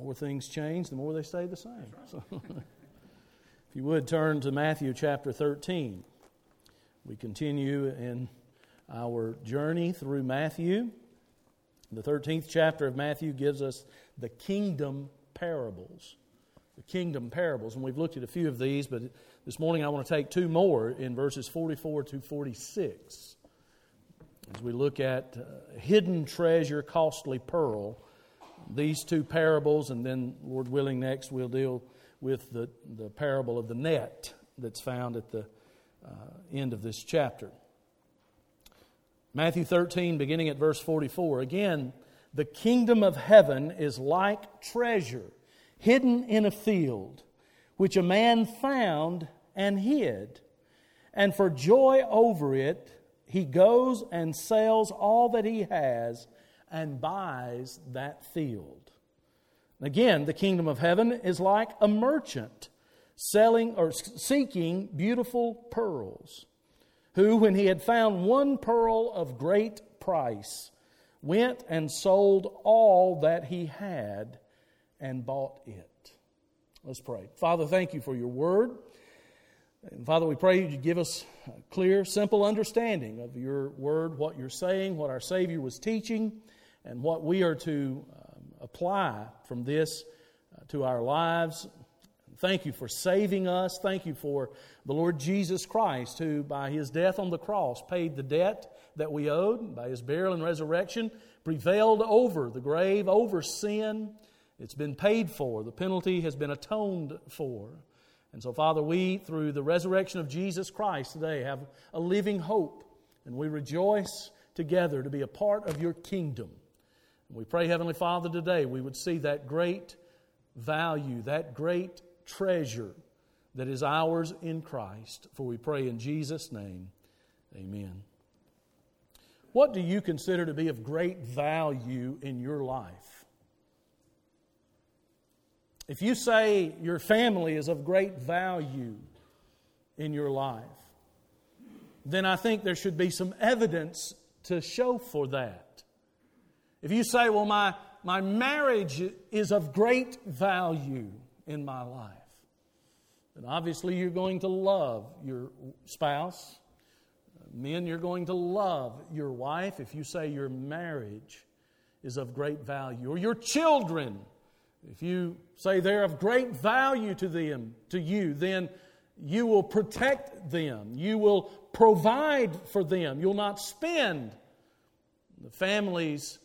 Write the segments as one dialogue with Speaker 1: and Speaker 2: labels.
Speaker 1: more things change, the more they stay the same. So, if you would turn to Matthew chapter 13, we continue in our journey through Matthew. The 13th chapter of Matthew gives us the kingdom parables. The kingdom parables. And we've looked at a few of these, but this morning I want to take two more in verses 44 to 46 as we look at uh, hidden treasure, costly pearl. These two parables, and then, Lord willing, next we'll deal with the, the parable of the net that's found at the uh, end of this chapter. Matthew 13, beginning at verse 44. Again, the kingdom of heaven is like treasure hidden in a field, which a man found and hid. And for joy over it, he goes and sells all that he has and buys that field. Again, the kingdom of heaven is like a merchant selling or seeking beautiful pearls who, when he had found one pearl of great price, went and sold all that he had and bought it. Let's pray. Father, thank you for your word. And Father, we pray you give us a clear, simple understanding of your word, what you're saying, what our Savior was teaching, and what we are to um, apply from this uh, to our lives Thank you for saving us. Thank you for the Lord Jesus Christ, who by his death on the cross paid the debt that we owed, by his burial and resurrection, prevailed over the grave, over sin. It's been paid for, the penalty has been atoned for. And so, Father, we, through the resurrection of Jesus Christ today, have a living hope, and we rejoice together to be a part of your kingdom. We pray, Heavenly Father, today we would see that great value, that great treasure that is ours in Christ. For we pray in Jesus' name, amen. What do you consider to be of great value in your life? If you say your family is of great value in your life, then I think there should be some evidence to show for that. If you say, well, my, my marriage is of great value in my life, then obviously you're going to love your spouse. Men, you're going to love your wife if you say your marriage is of great value. Or your children, if you say they're of great value to them, to you, then you will protect them. You will provide for them. You'll not spend the family's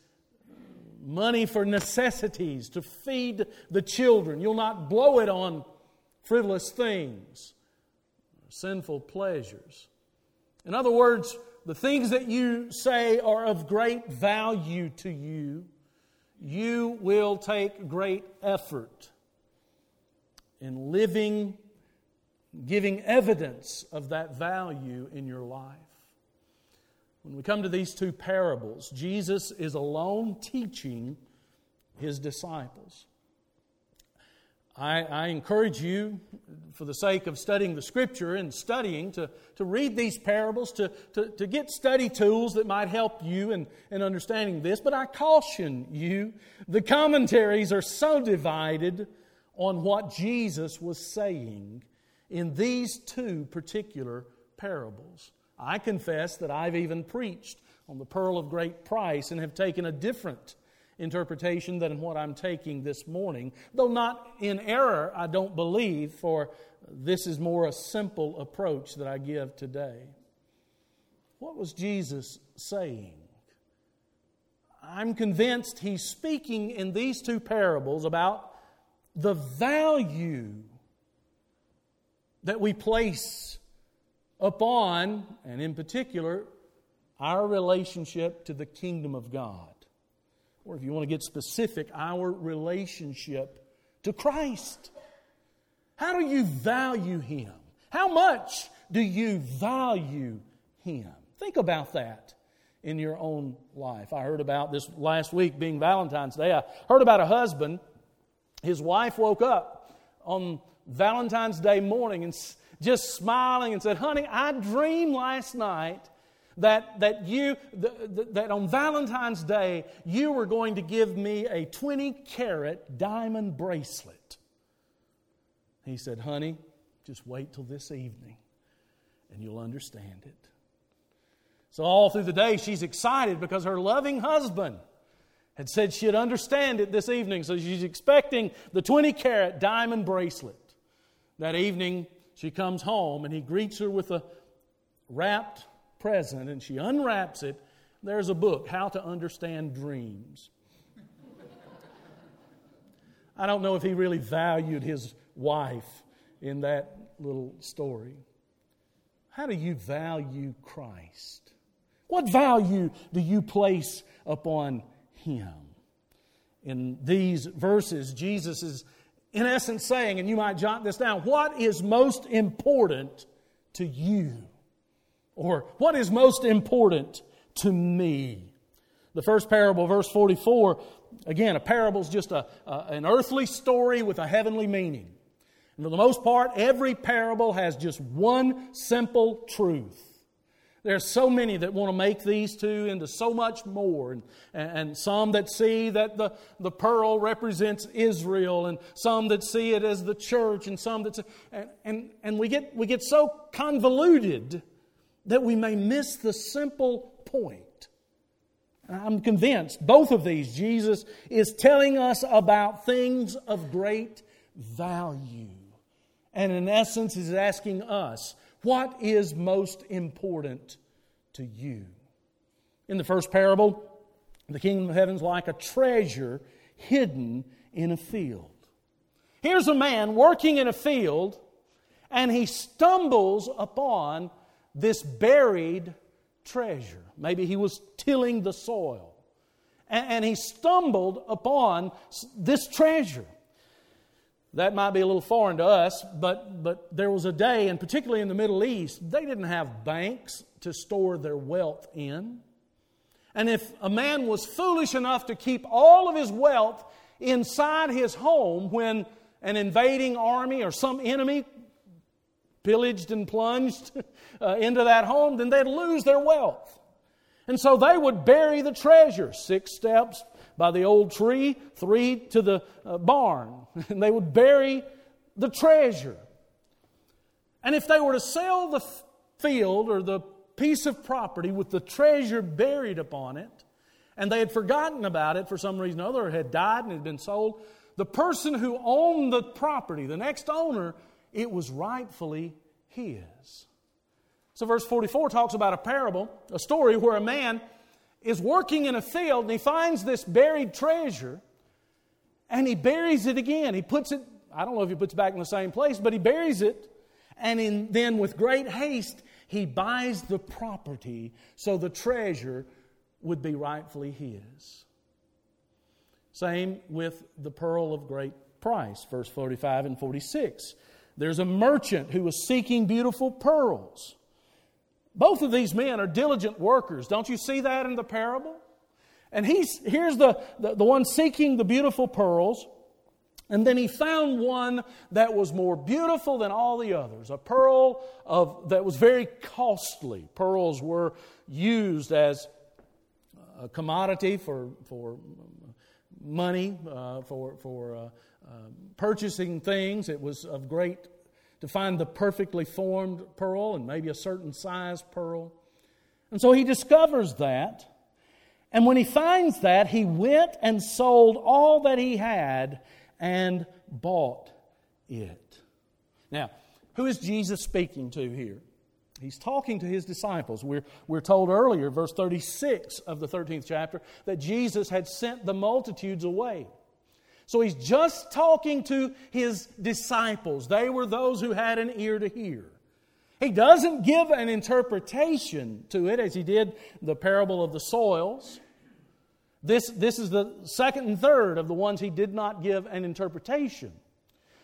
Speaker 1: money for necessities to feed the children. You'll not blow it on frivolous things, sinful pleasures. In other words, the things that you say are of great value to you, you will take great effort in living, giving evidence of that value in your life. When we come to these two parables, Jesus is alone teaching his disciples. I, I, encourage you, for the sake of studying the Scripture and studying, to, to read these parables, to, to, to get study tools that might help you in, in understanding this. But I caution you, the commentaries are so divided on what Jesus was saying in these two particular parables. I confess that I've even preached on the pearl of great price and have taken a different interpretation than what I'm taking this morning, though not in error, I don't believe, for this is more a simple approach that I give today. What was Jesus saying? I'm convinced he's speaking in these two parables about the value that we place upon, and in particular, our relationship to the kingdom of God or if you want to get specific, our relationship to Christ. How do you value Him? How much do you value Him? Think about that in your own life. I heard about this last week being Valentine's Day. I heard about a husband, his wife woke up on Valentine's Day morning and just smiling and said, Honey, I dreamed last night that, that you that on valentine's day you were going to give me a 20 carat diamond bracelet. He said honey just wait till this evening and you'll understand it. So all through the day she's excited because her loving husband had said she'd understand it this evening. So she's expecting the 20 carat diamond bracelet that evening she comes home and he greets her with a wrapped present and she unwraps it. There's a book, How to Understand Dreams. I don't know if he really valued his wife in that little story. How do you value Christ? What value do you place upon him? In these verses, Jesus is, in essence, saying, and you might jot this down, what is most important to you? Or what is most important to me? The first parable, verse 44, again, a parable is just a, a, an earthly story with a heavenly meaning. And for the most part, every parable has just one simple truth. There are so many that want to make these two into so much more, and, and some that see that the, the pearl represents Israel, and some that see it as the church, and some that, and, and, and we, get, we get so convoluted that we may miss the simple point. I'm convinced both of these, Jesus is telling us about things of great value. And in essence, is asking us, what is most important to you? In the first parable, the kingdom of heaven is like a treasure hidden in a field. Here's a man working in a field, and he stumbles upon this buried treasure. Maybe he was tilling the soil. And, he stumbled upon this treasure. That might be a little foreign to us, but, but there was a day, and particularly in the Middle East, they didn't have banks to store their wealth in. And if a man was foolish enough to keep all of his wealth inside his home when an invading army or some enemy pillaged and plunged uh, into that home, then they'd lose their wealth. And so they would bury the treasure six steps by the old tree, three to the uh, barn. And they would bury the treasure. And if they were to sell the field or the piece of property with the treasure buried upon it, and they had forgotten about it for some reason or other, had died and had been sold, the person who owned the property, the next owner, it was rightfully his. So, verse 44 talks about a parable, a story where a man is working in a field and he finds this buried treasure and he buries it again. He puts it, I don't know if he puts it back in the same place, but he buries it and in, then with great haste he buys the property so the treasure would be rightfully his. Same with the pearl of great price, verse 45 and 46. There's a merchant who was seeking beautiful pearls. Both of these men are diligent workers. Don't you see that in the parable? And he's, here's the, the, the one seeking the beautiful pearls. And then he found one that was more beautiful than all the others, a pearl of, that was very costly. Pearls were used as a commodity for, for money, uh, for, for uh, uh, purchasing things. It was of great to find the perfectly formed pearl and maybe a certain size pearl. And so he discovers that. And when he finds that, he went and sold all that he had and bought it. Now, who is Jesus speaking to here? He's talking to his disciples. We're, we're told earlier, verse 36 of the 13th chapter, that Jesus had sent the multitudes away. So he's just talking to his disciples. They were those who had an ear to hear. He doesn't give an interpretation to it as he did the parable of the soils. This, this is the second and third of the ones he did not give an interpretation.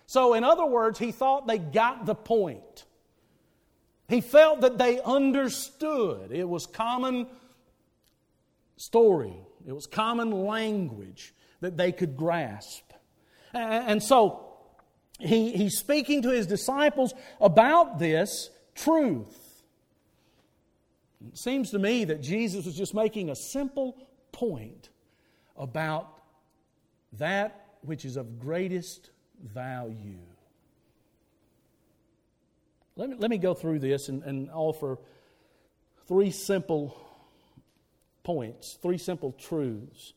Speaker 1: So, in other words, he thought they got the point. He felt that they understood. It was common story, it was common language that they could grasp. And so he, he's speaking to his disciples about this truth. It seems to me that Jesus was just making a simple point about that which is of greatest value. Let me, let me go through this and, and offer three simple points, three simple truths.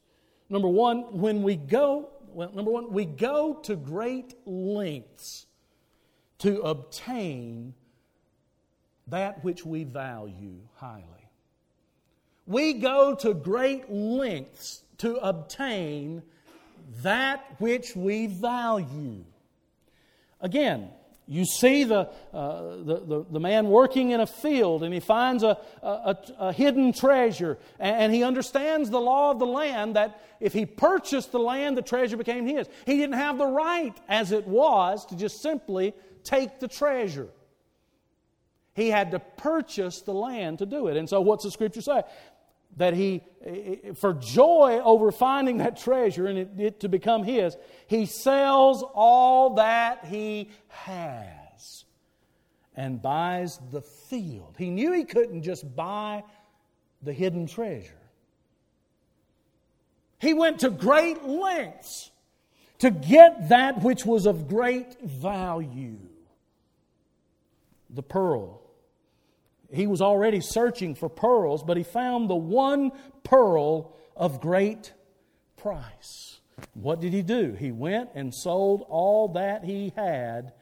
Speaker 1: Number one, when we go, well, number one, we go to great lengths to obtain that which we value highly. We go to great lengths to obtain that which we value. Again, you see the, uh, the, the, the, man working in a field and he finds a, a, a hidden treasure and, and, he understands the law of the land that if he purchased the land, the treasure became his. He didn't have the right, as it was, to just simply take the treasure. He had to purchase the land to do it. And so, what's the scripture say? That he, for joy over finding that treasure and it, it to become his, he sells all that he has and buys the field. He knew he couldn't just buy the hidden treasure. He went to great lengths to get that which was of great value the pearl. He was already searching for pearls, but he found the one pearl of great price. What did he do? He went and sold all that he had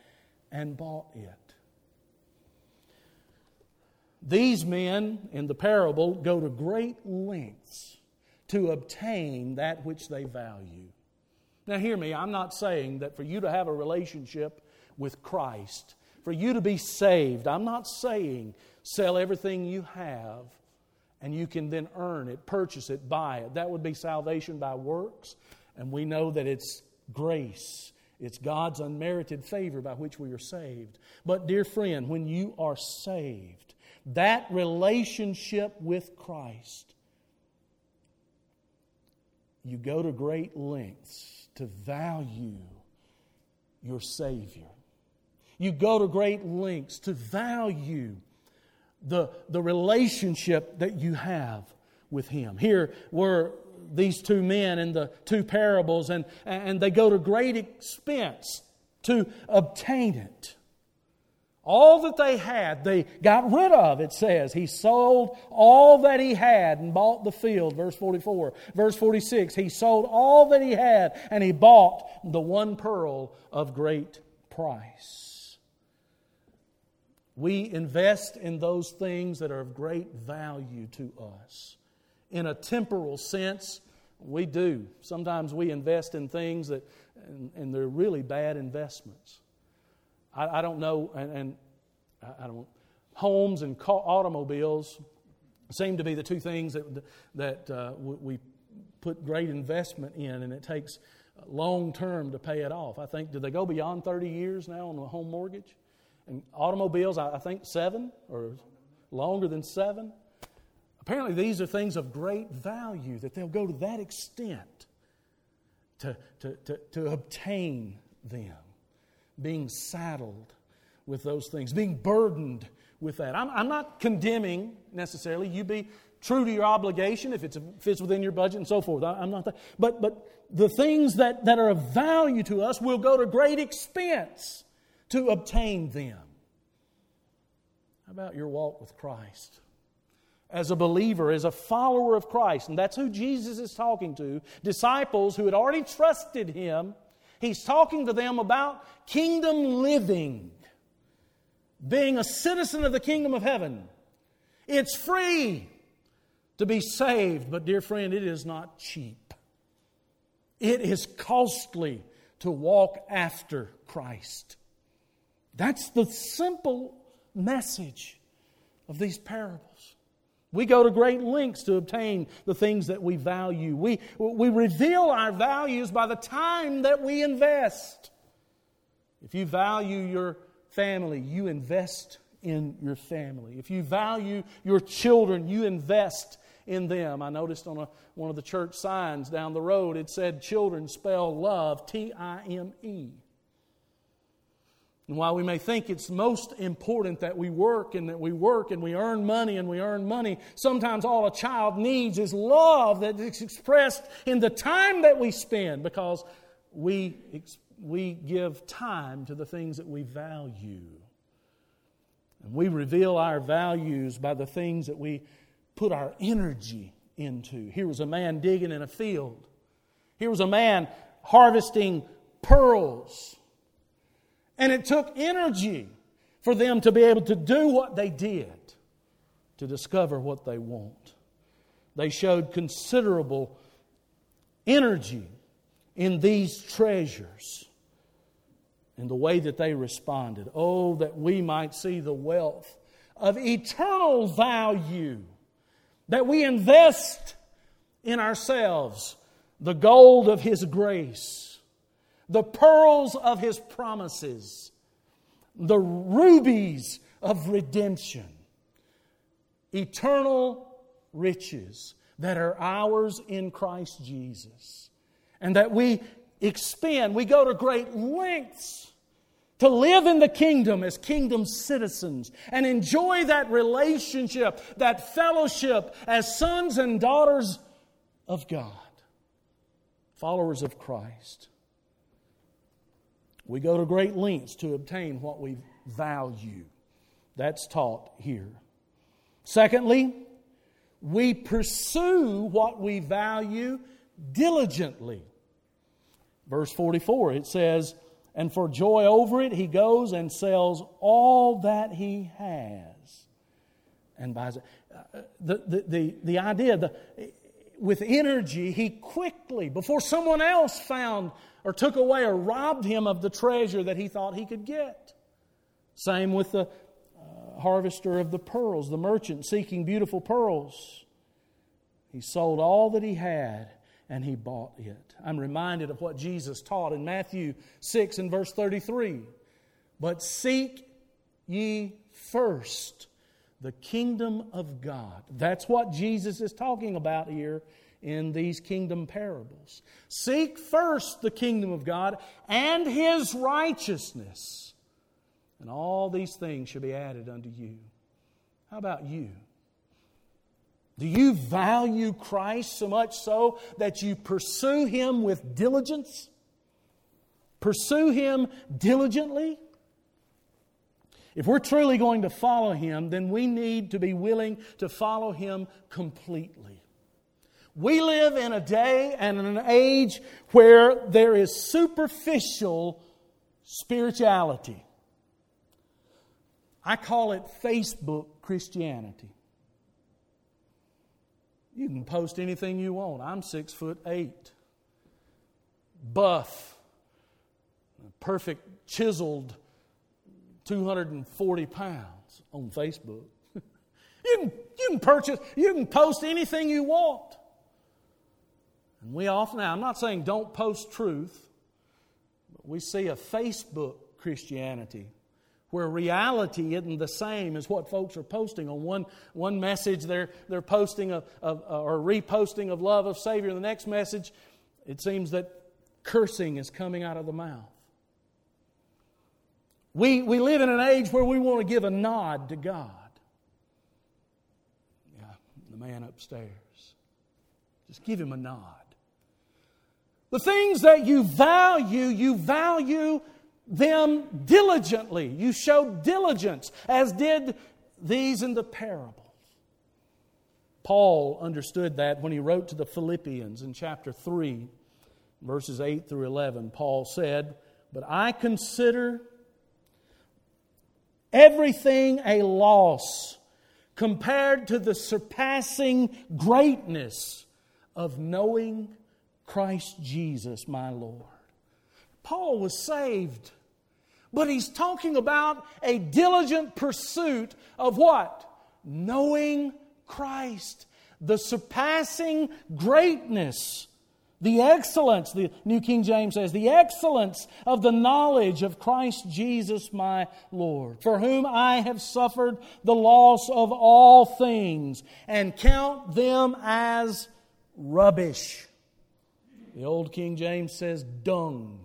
Speaker 1: and bought it. These men in the parable go to great lengths to obtain that which they value. Now, hear me, I'm not saying that for you to have a relationship with Christ, for you to be saved, I'm not saying sell everything you have and you can then earn it, purchase it, buy it. That would be salvation by works. And we know that it's grace, it's God's unmerited favor by which we are saved. But, dear friend, when you are saved, that relationship with Christ, you go to great lengths to value your Savior. You go to great lengths to value the, the relationship that you have with Him. Here were these two men in the two parables, and, and they go to great expense to obtain it. All that they had, they got rid of, it says. He sold all that he had and bought the field, verse 44. Verse 46, he sold all that he had and he bought the one pearl of great price. We invest in those things that are of great value to us. In a temporal sense, we do. Sometimes we invest in things that, and, and they're really bad investments. I, I don't know, and, and, I don't. Homes and automobiles seem to be the two things that that uh, we put great investment in, and it takes long term to pay it off. I think. Do they go beyond thirty years now on a home mortgage? And automobiles, I think seven or longer than seven. Apparently, these are things of great value that they'll go to that extent to, to, to, to obtain them, being saddled with those things, being burdened with that. I'm, I'm not condemning necessarily. You be true to your obligation if it fits within your budget and so forth. I, am not that. But, but the things that, that are of value to us will go to great expense to obtain them. How about your walk with Christ? As a believer, as a follower of Christ, and that's who Jesus is talking to, disciples who had already trusted him, he's talking to them about kingdom living, being a citizen of the kingdom of heaven. It's free to be saved, but dear friend, it is not cheap. It is costly to walk after Christ. That's the simple message of these parables. We go to great lengths to obtain the things that we value. We, we reveal our values by the time that we invest. If you value your family, you invest in your family. If you value your children, you invest in them. I noticed on a, one of the church signs down the road, it said, Children spell love T I M E. And while we may think it's most important that we work and that we work and we earn money and we earn money, sometimes all a child needs is love that is expressed in the time that we spend because we, we give time to the things that we value. And we reveal our values by the things that we put our energy into. Here was a man digging in a field. Here was a man harvesting pearls. And it took energy for them to be able to do what they did to discover what they want. They showed considerable energy in these treasures and the way that they responded. Oh, that we might see the wealth of eternal value that we invest in ourselves the gold of His grace, the pearls of His promises, the rubies of redemption, eternal riches that are ours in Christ Jesus, and that we expend, we go to great lengths to live in the kingdom as kingdom citizens and enjoy that relationship, that fellowship as sons and daughters of God, followers of Christ. We go to great lengths to obtain what we value. That's taught here. Secondly, we pursue what we value diligently. Verse 44, it says, and for joy over it, he goes and sells all that he has and buys it. Uh, the, the, the, the idea, the, with energy, he quickly, before someone else found or took away or robbed him of the treasure that he thought he could get. Same with the uh, harvester of the pearls, the merchant seeking beautiful pearls. He sold all that he had and he bought it. I'm reminded of what Jesus taught in Matthew 6 and verse 33. But seek ye first the kingdom of God. That's what Jesus is talking about here in these kingdom parables. Seek first the kingdom of God and his righteousness, and all these things shall be added unto you. How about you? Do you value Christ so much so that you pursue Him with diligence? Pursue Him diligently? If we're truly going to follow Him, then we need to be willing to follow Him completely. We live in a day and an age where there is superficial spirituality. I call it Facebook Christianity. You can post anything you want. I'm six foot eight, buff, perfect, chiseled, 240 pounds on Facebook. you, can, you can purchase, you can post anything you want. And we often, now, I'm not saying don't post truth, but we see a Facebook Christianity where reality isn't the same as what folks are posting. On one, one message, they're, they're posting a, a, uh, or reposting of love of Savior. In the next message, it seems that cursing is coming out of the mouth. We, we live in an age where we want to give a nod to God. Yeah, the man upstairs. Just give him a nod. The things that you value, you value them diligently. You show diligence, as did these in the parable. Paul understood that when he wrote to the Philippians in chapter 3, verses 8 through 11. Paul said, But I consider everything a loss compared to the surpassing greatness of knowing Christ Jesus, my Lord Paul was saved. But he's talking about a diligent pursuit of what? Knowing Christ. The surpassing greatness, the excellence, the New King James says, the excellence of the knowledge of Christ Jesus my Lord, for whom I have suffered the loss of all things and count them as rubbish. The Old King James says dung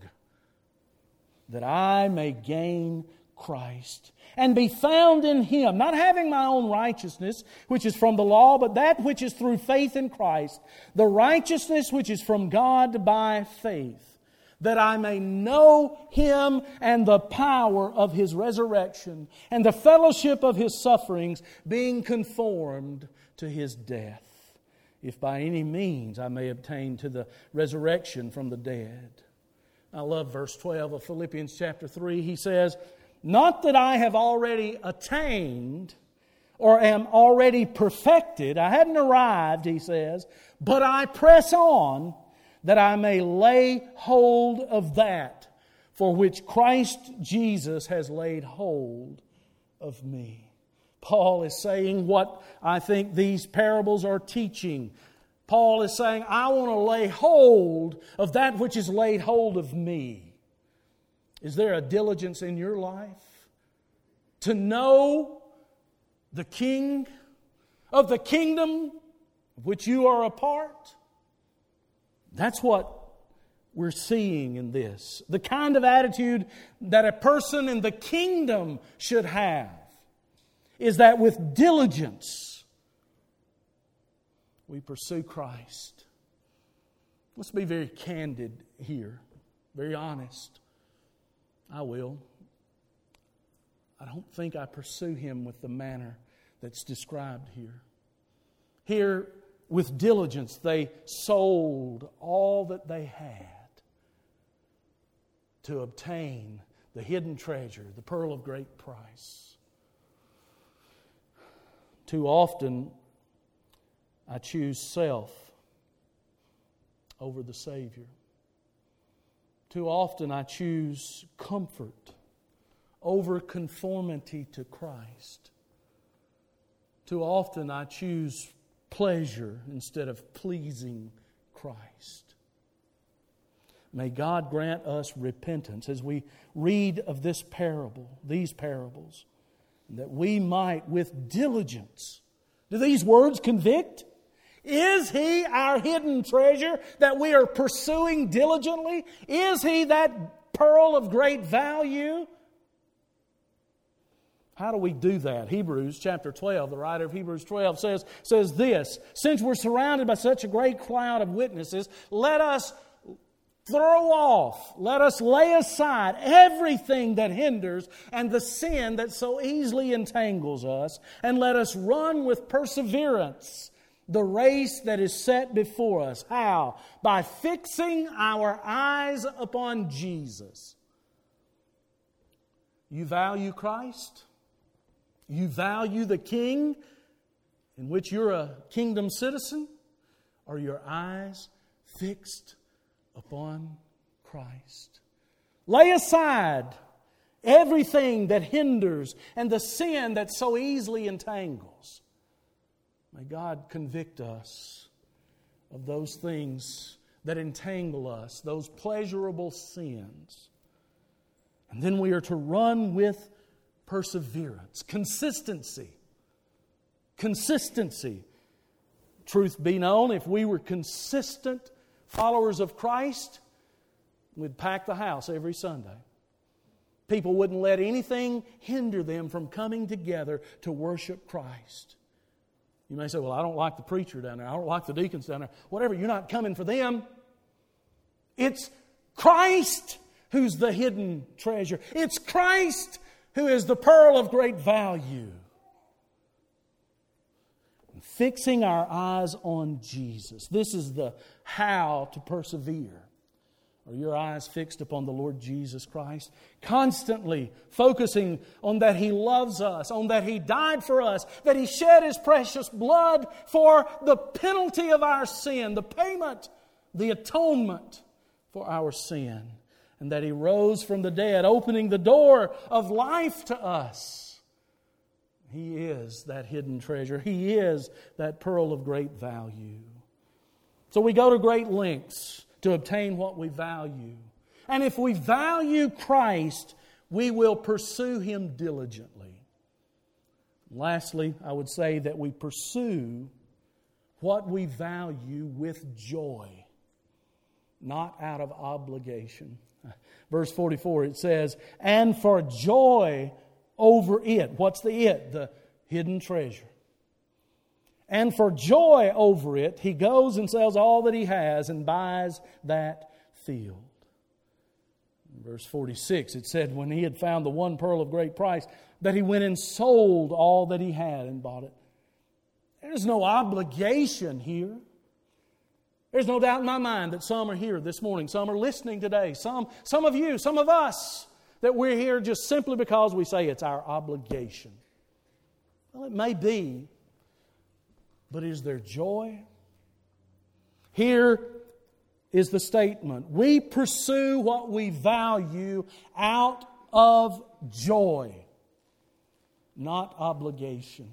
Speaker 1: that I may gain Christ and be found in him, not having my own righteousness, which is from the law, but that which is through faith in Christ, the righteousness which is from God by faith, that I may know him and the power of his resurrection and the fellowship of his sufferings, being conformed to his death, if by any means I may obtain to the resurrection from the dead. I love verse 12 of Philippians chapter 3. He says, Not that I have already attained or am already perfected, I hadn't arrived, he says, but I press on that I may lay hold of that for which Christ Jesus has laid hold of me. Paul is saying what I think these parables are teaching Paul is saying, I want to lay hold of that which is laid hold of me. Is there a diligence in your life to know the King of the kingdom of which you are a part? That's what we're seeing in this. The kind of attitude that a person in the kingdom should have is that with diligence, we pursue Christ. Let's be very candid here, very honest. I will. I don't think I pursue Him with the manner that's described here. Here, with diligence, they sold all that they had to obtain the hidden treasure, the pearl of great price. Too often, I choose self over the Savior. Too often I choose comfort over conformity to Christ. Too often I choose pleasure instead of pleasing Christ. May God grant us repentance as we read of this parable, these parables, that we might with diligence. Do these words convict? Is He our hidden treasure that we are pursuing diligently? Is He that pearl of great value? How do we do that? Hebrews chapter 12, the writer of Hebrews 12 says, says this Since we're surrounded by such a great cloud of witnesses, let us throw off, let us lay aside everything that hinders and the sin that so easily entangles us, and let us run with perseverance the race that is set before us. How? By fixing our eyes upon Jesus. You value Christ? You value the King in which you're a kingdom citizen? Are your eyes fixed upon Christ? Lay aside everything that hinders and the sin that so easily entangles. May God convict us of those things that entangle us, those pleasurable sins. And then we are to run with perseverance, consistency. Consistency. Truth be known, if we were consistent followers of Christ, we'd pack the house every Sunday. People wouldn't let anything hinder them from coming together to worship Christ. You may say, Well, I don't like the preacher down there. I don't like the deacons down there. Whatever, you're not coming for them. It's Christ who's the hidden treasure. It's Christ who is the pearl of great value. Fixing our eyes on Jesus. This is the how to persevere. Are your eyes fixed upon the Lord Jesus Christ? Constantly focusing on that He loves us, on that He died for us, that He shed His precious blood for the penalty of our sin, the payment, the atonement for our sin, and that He rose from the dead, opening the door of life to us. He is that hidden treasure, He is that pearl of great value. So we go to great lengths to obtain what we value. And if we value Christ, we will pursue Him diligently. Lastly, I would say that we pursue what we value with joy, not out of obligation. Verse 44, it says, And for joy over it. What's the it? The hidden treasure. And for joy over it, he goes and sells all that he has and buys that field. verse 46, it said, When he had found the one pearl of great price, that he went and sold all that he had and bought it. There's no obligation here. There's no doubt in my mind that some are here this morning, some are listening today, some, some of you, some of us, that we're here just simply because we say it's our obligation. Well, it may be but is there joy? Here is the statement We pursue what we value out of joy, not obligation.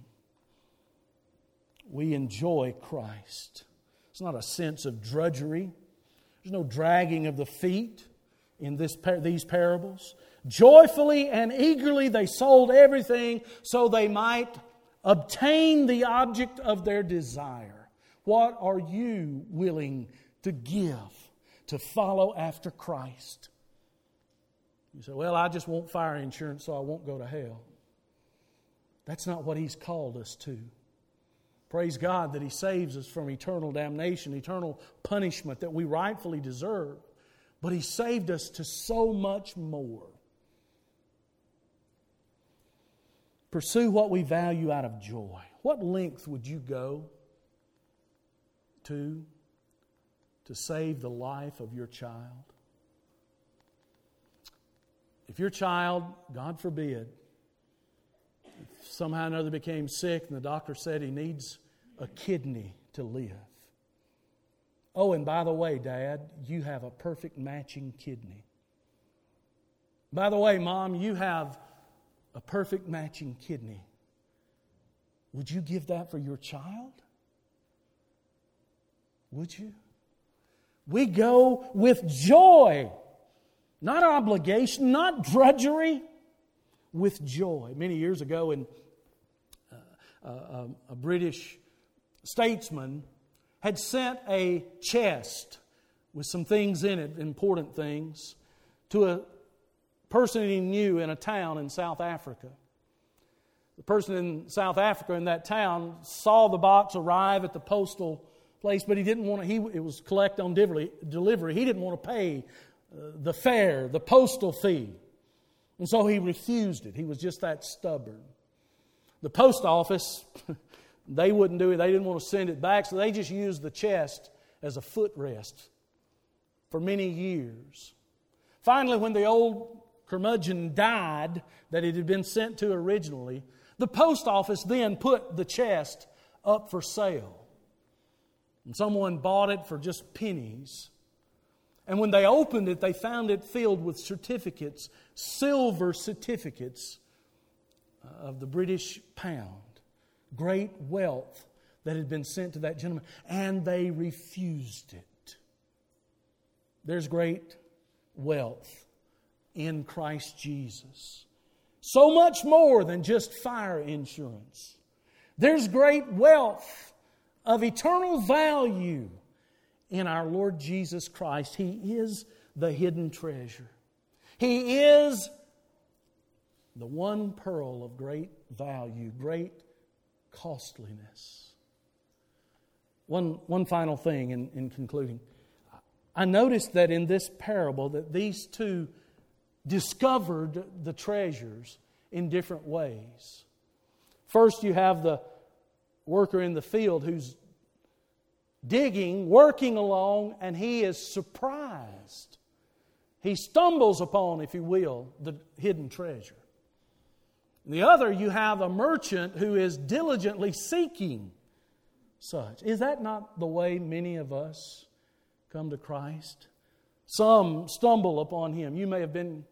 Speaker 1: We enjoy Christ. It's not a sense of drudgery, there's no dragging of the feet in this, these parables. Joyfully and eagerly they sold everything so they might obtain the object of their desire. What are you willing to give to follow after Christ? You say, Well, I just want fire insurance so I won't go to hell. That's not what He's called us to. Praise God that He saves us from eternal damnation, eternal punishment that we rightfully deserve. But He saved us to so much more. Pursue what we value out of joy. What length would you go to to save the life of your child? If your child, God forbid, somehow or another became sick and the doctor said he needs a kidney to live. Oh, and by the way, Dad, you have a perfect matching kidney. By the way, Mom, you have a perfect matching kidney, would you give that for your child? Would you? We go with joy, not obligation, not drudgery, with joy. Many years ago, in uh, uh, um, a British statesman had sent a chest with some things in it, important things, to a person he knew in a town in South Africa. The person in South Africa in that town saw the box arrive at the postal place, but he didn't want to, he, it was collect on delivery. He didn't want to pay uh, the fare, the postal fee. And so he refused it. He was just that stubborn. The post office, they wouldn't do it. They didn't want to send it back, so they just used the chest as a footrest for many years. Finally, when the old curmudgeon died that it had been sent to originally, the post office then put the chest up for sale. And someone bought it for just pennies. And when they opened it, they found it filled with certificates, silver certificates uh, of the British pound. Great wealth that had been sent to that gentleman. And they refused it. There's great wealth in Christ Jesus. So much more than just fire insurance. There's great wealth of eternal value in our Lord Jesus Christ. He is the hidden treasure. He is the one pearl of great value, great costliness. One, one final thing in, in concluding. I noticed that in this parable that these two discovered the treasures in different ways. First, you have the worker in the field who's digging, working along, and he is surprised. He stumbles upon, if you will, the hidden treasure. The other, you have a merchant who is diligently seeking such. Is that not the way many of us come to Christ? Some stumble upon him. You may have been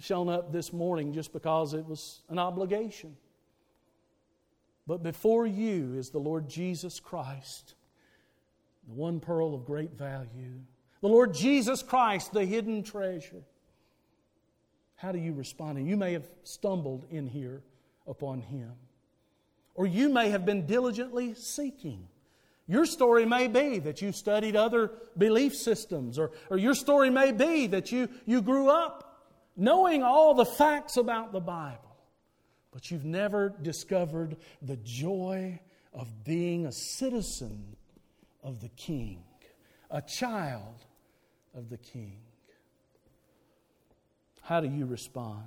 Speaker 1: shown up this morning just because it was an obligation. But before you is the Lord Jesus Christ, the one pearl of great value. The Lord Jesus Christ, the hidden treasure. How do you respond? And you may have stumbled in here upon Him. Or you may have been diligently seeking. Your story may be that you studied other belief systems, or, or your story may be that you, you grew up knowing all the facts about the Bible, but you've never discovered the joy of being a citizen of the King, a child of the King. How do you respond?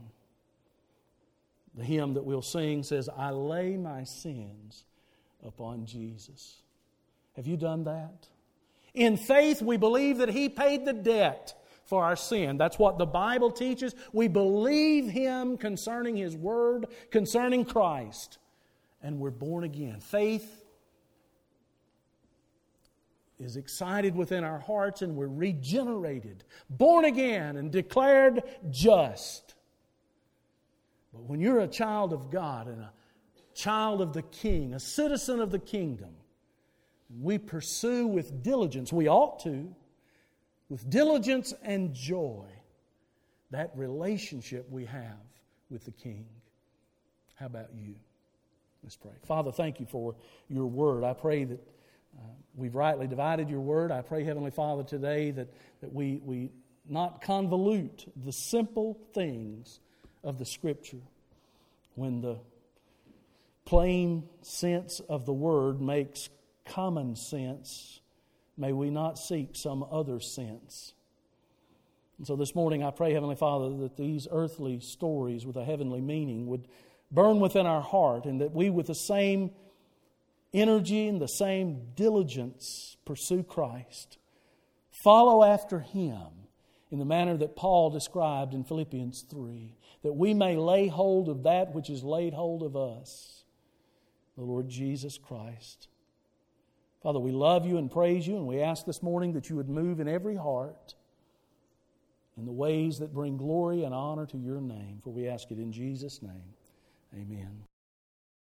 Speaker 1: The hymn that we'll sing says, I lay my sins upon Jesus. Have you done that? In faith, we believe that He paid the debt for our sin. That's what the Bible teaches. We believe Him concerning His Word, concerning Christ, and we're born again. Faith is excited within our hearts, and we're regenerated, born again, and declared just. But when you're a child of God and a child of the King, a citizen of the kingdom, we pursue with diligence, we ought to, with diligence and joy, that relationship we have with the King. How about you? Let's pray. Father, thank you for your word. I pray that uh, we've rightly divided your word. I pray, Heavenly Father, today that, that we, we not convolute the simple things of the Scripture when the plain sense of the word makes common sense, may we not seek some other sense. And so this morning I pray, Heavenly Father, that these earthly stories with a heavenly meaning would burn within our heart and that we, with the same energy and the same diligence, pursue Christ. Follow after Him in the manner that Paul described in Philippians 3, that we may lay hold of that which is laid hold of us, the Lord Jesus Christ. Father, we love you and praise you, and we ask this morning that you would move in every heart in the ways that bring glory and honor to your name. For we ask it in Jesus' name. Amen.